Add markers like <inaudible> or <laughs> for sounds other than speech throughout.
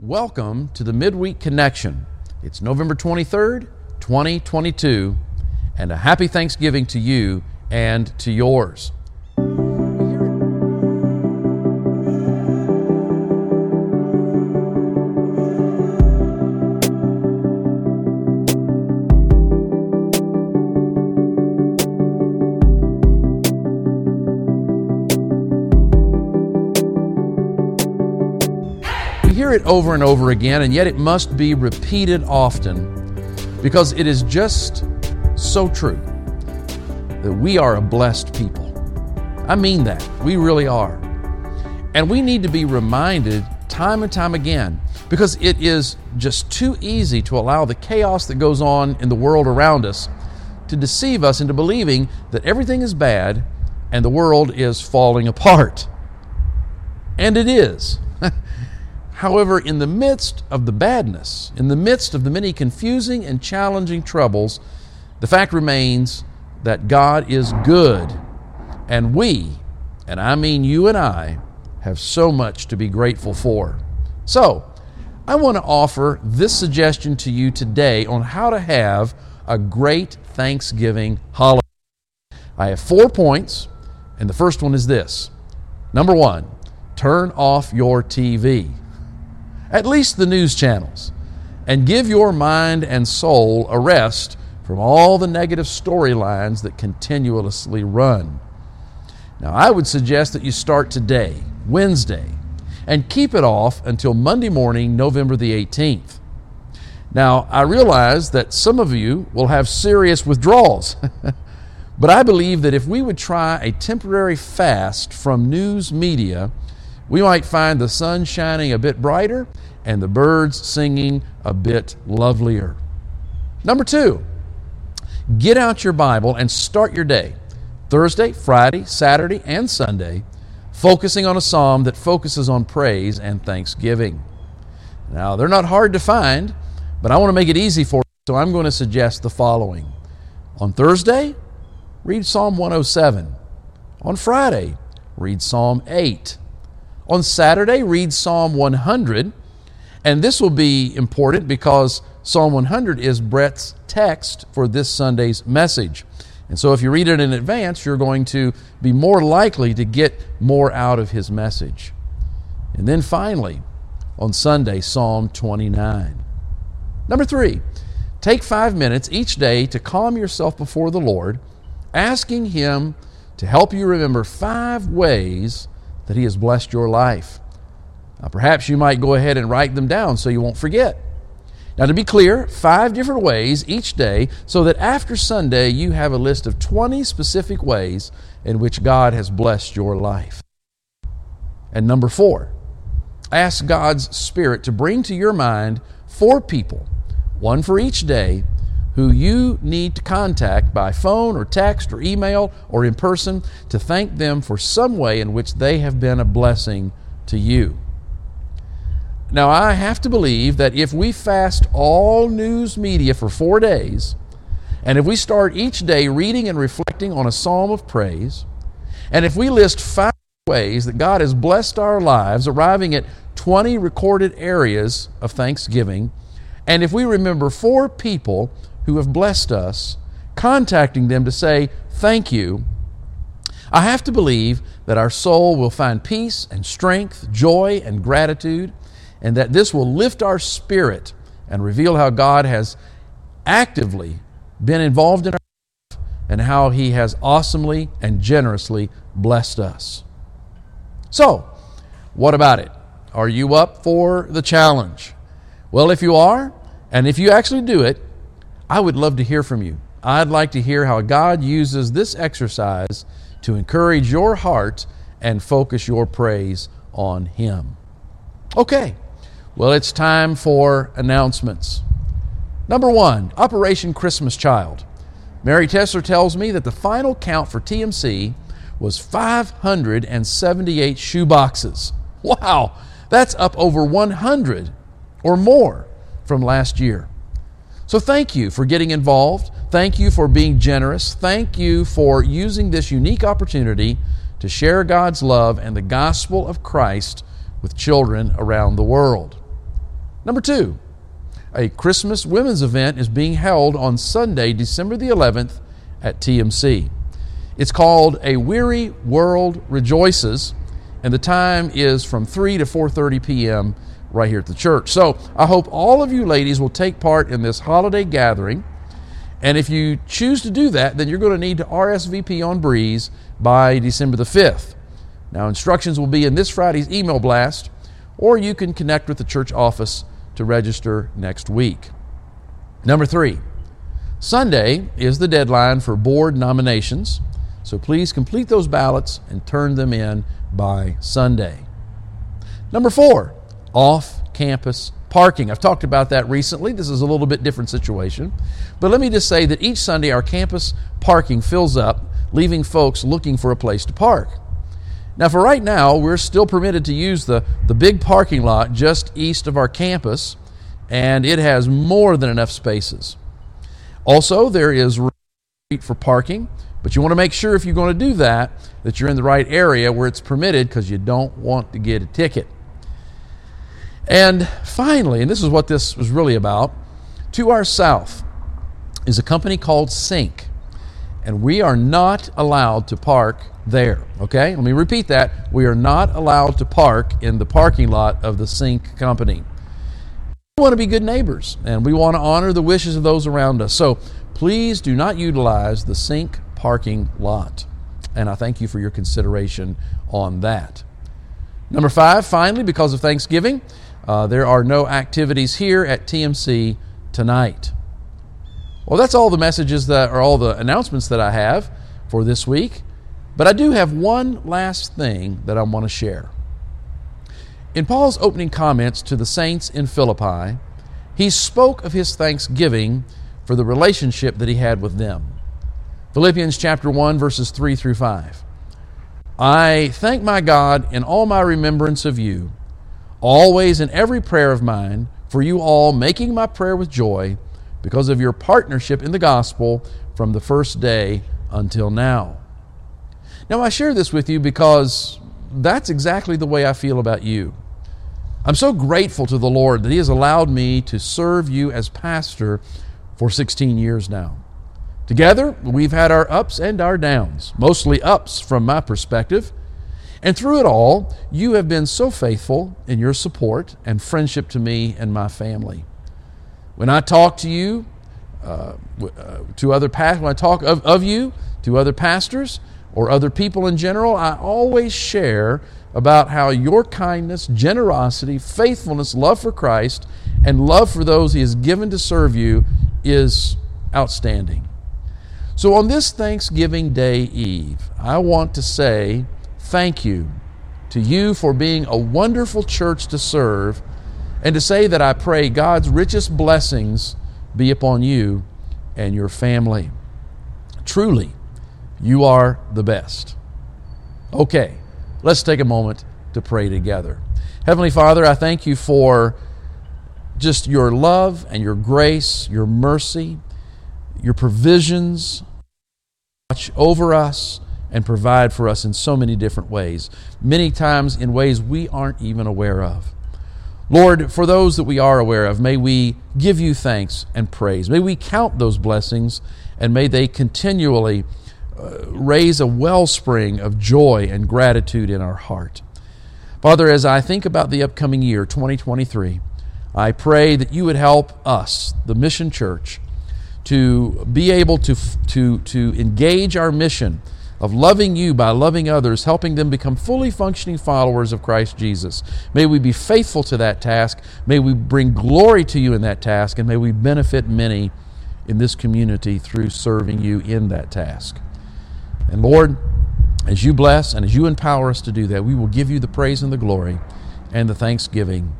Welcome to the Midweek Connection. It's November 23rd, 2022, and a happy Thanksgiving to you and to yours. It over and over again, and yet it must be repeated often because it is just so true that we are a blessed people. I mean that. We really are. And we need to be reminded time and time again because it is just too easy to allow the chaos that goes on in the world around us to deceive us into believing that everything is bad and the world is falling apart. And it is. <laughs> However, in the midst of the badness, in the midst of the many confusing and challenging troubles, the fact remains that God is good, and we, and I mean you and I, have so much to be grateful for. So, I want to offer this suggestion to you today on how to have a great Thanksgiving holiday. I have four points, and the first one is this. Number one, turn off your TV at least the news channels, and give your mind and soul a rest from all the negative storylines that continuously run. Now, I would suggest that you start today, Wednesday, and keep it off until Monday morning, November the 18th. Now, I realize that some of you will have serious withdrawals, <laughs> but I believe that if we would try a temporary fast from news media, we might find the sun shining a bit brighter and the birds singing a bit lovelier. Number two, get out your Bible and start your day, Thursday, Friday, Saturday, and Sunday, focusing on a psalm that focuses on praise and thanksgiving. Now, they're not hard to find, but I want to make it easy for you, so I'm going to suggest the following. On Thursday, read Psalm 107. On Friday, read Psalm 8. On Saturday, read Psalm 100. And this will be important because Psalm 100 is Brett's text for this Sunday's message. And so if you read it in advance, you're going to be more likely to get more out of his message. And then finally, on Sunday, Psalm 29. Number three, take five minutes each day to calm yourself before the Lord, asking Him to help you remember five ways that He has blessed your life. Now, perhaps you might go ahead and write them down so you won't forget. Now, to be clear, five different ways each day so that after Sunday you have a list of 20 specific ways in which God has blessed your life. And number four, ask God's Spirit to bring to your mind four people, one for each day, who you need to contact by phone or text or email or in person to thank them for some way in which they have been a blessing to you. Now, I have to believe that if we fast all news media for four days, and if we start each day reading and reflecting on a psalm of praise, and if we list five ways that God has blessed our lives, arriving at 20 recorded areas of thanksgiving, and if we remember four people who have blessed us, contacting them to say thank you, I have to believe that our soul will find peace and strength, joy and gratitude and that this will lift our spirit and reveal how God has actively been involved in our life and how He has awesomely and generously blessed us. So, what about it? Are you up for the challenge? Well, if you are, and if you actually do it, I would love to hear from you. I'd like to hear how God uses this exercise to encourage your heart and focus your praise on Him. Okay, well, it's time for announcements. Number one, Operation Christmas Child. Mary Tesler tells me that the final count for TMC was 578 shoe boxes. Wow, that's up over 100 or more from last year. So thank you for getting involved. Thank you for being generous. Thank you for using this unique opportunity to share God's love and the gospel of Christ with children around the world. Number two, a Christmas women's event is being held on Sunday, December the 11th at TMC. It's called A Weary World Rejoices, and the time is from 3 to 4:30 p.m. right here at the church. So, I hope all of you ladies will take part in this holiday gathering. And if you choose to do that, then you're going to need to RSVP on Breeze by December the 5th. Now, instructions will be in this Friday's email blast, or you can connect with the church office to register next week. Number three, Sunday is the deadline for board nominations, so please complete those ballots and turn them in by Sunday. Number four, off campus parking. I've talked about that recently. This is a little bit different situation. But let me just say that each Sunday our campus parking fills up, leaving folks looking for a place to park. Now, for right now, we're still permitted to use the, the big parking lot just east of our campus, and it has more than enough spaces. Also, there is street for parking, but you want to make sure if you're going to do that that you're in the right area where it's permitted because you don't want to get a ticket. And finally, and this is what this was really about, to our south is a company called Sync, and we are not allowed to park there. Okay? Let me repeat that. We are not allowed to park in the parking lot of the Sync company. We want to be good neighbors and we want to honor the wishes of those around us. So please do not utilize the Sync parking lot. And I thank you for your consideration on that. Number five, finally, because of Thanksgiving, uh, there are no activities here at TMC tonight. Well, that's all the messages that are all the announcements that I have for this week. But I do have one last thing that I want to share. In Paul's opening comments to the saints in Philippi, he spoke of his thanksgiving for the relationship that he had with them. Philippians chapter 1 verses 3 through 5. I thank my God in all my remembrance of you, always in every prayer of mine, for you all, making my prayer with joy because of your partnership in the gospel from the first day until now. Now, I share this with you because that's exactly the way I feel about you. I'm so grateful to the Lord that He has allowed me to serve you as pastor for 16 years now. Together, we've had our ups and our downs, mostly ups from my perspective. And through it all, you have been so faithful in your support and friendship to me and my family. When I talk to you, uh, uh, to other pastors, when I talk of, of you to other pastors, or other people in general, I always share about how your kindness, generosity, faithfulness, love for Christ, and love for those He has given to serve you is outstanding. So on this Thanksgiving Day Eve, I want to say thank you to you for being a wonderful church to serve, and to say that I pray God's richest blessings be upon you and your family. Truly, you are the best. Okay, let's take a moment to pray together. Heavenly Father, I thank you for just your love and your grace, your mercy, your provisions. Watch over us and provide for us in so many different ways, many times in ways we aren't even aware of. Lord, for those that we are aware of, may we give you thanks and praise. May we count those blessings and may they continually uh, raise a wellspring of joy and gratitude in our heart. Father, as I think about the upcoming year, 2023, I pray that you would help us, the Mission Church, to be able to, to, to engage our mission of loving you by loving others, helping them become fully functioning followers of Christ Jesus. May we be faithful to that task. May we bring glory to you in that task, and may we benefit many in this community through serving you in that task. And Lord, as you bless and as you empower us to do that, we will give you the praise and the glory and the thanksgiving.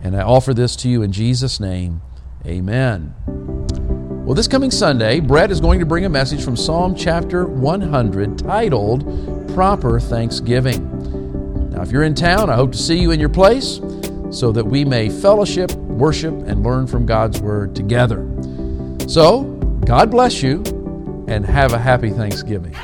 And I offer this to you in Jesus' name. Amen. Well, this coming Sunday, Brett is going to bring a message from Psalm chapter 100 titled Proper Thanksgiving. Now, if you're in town, I hope to see you in your place so that we may fellowship, worship, and learn from God's Word together. So, God bless you and have a happy Thanksgiving.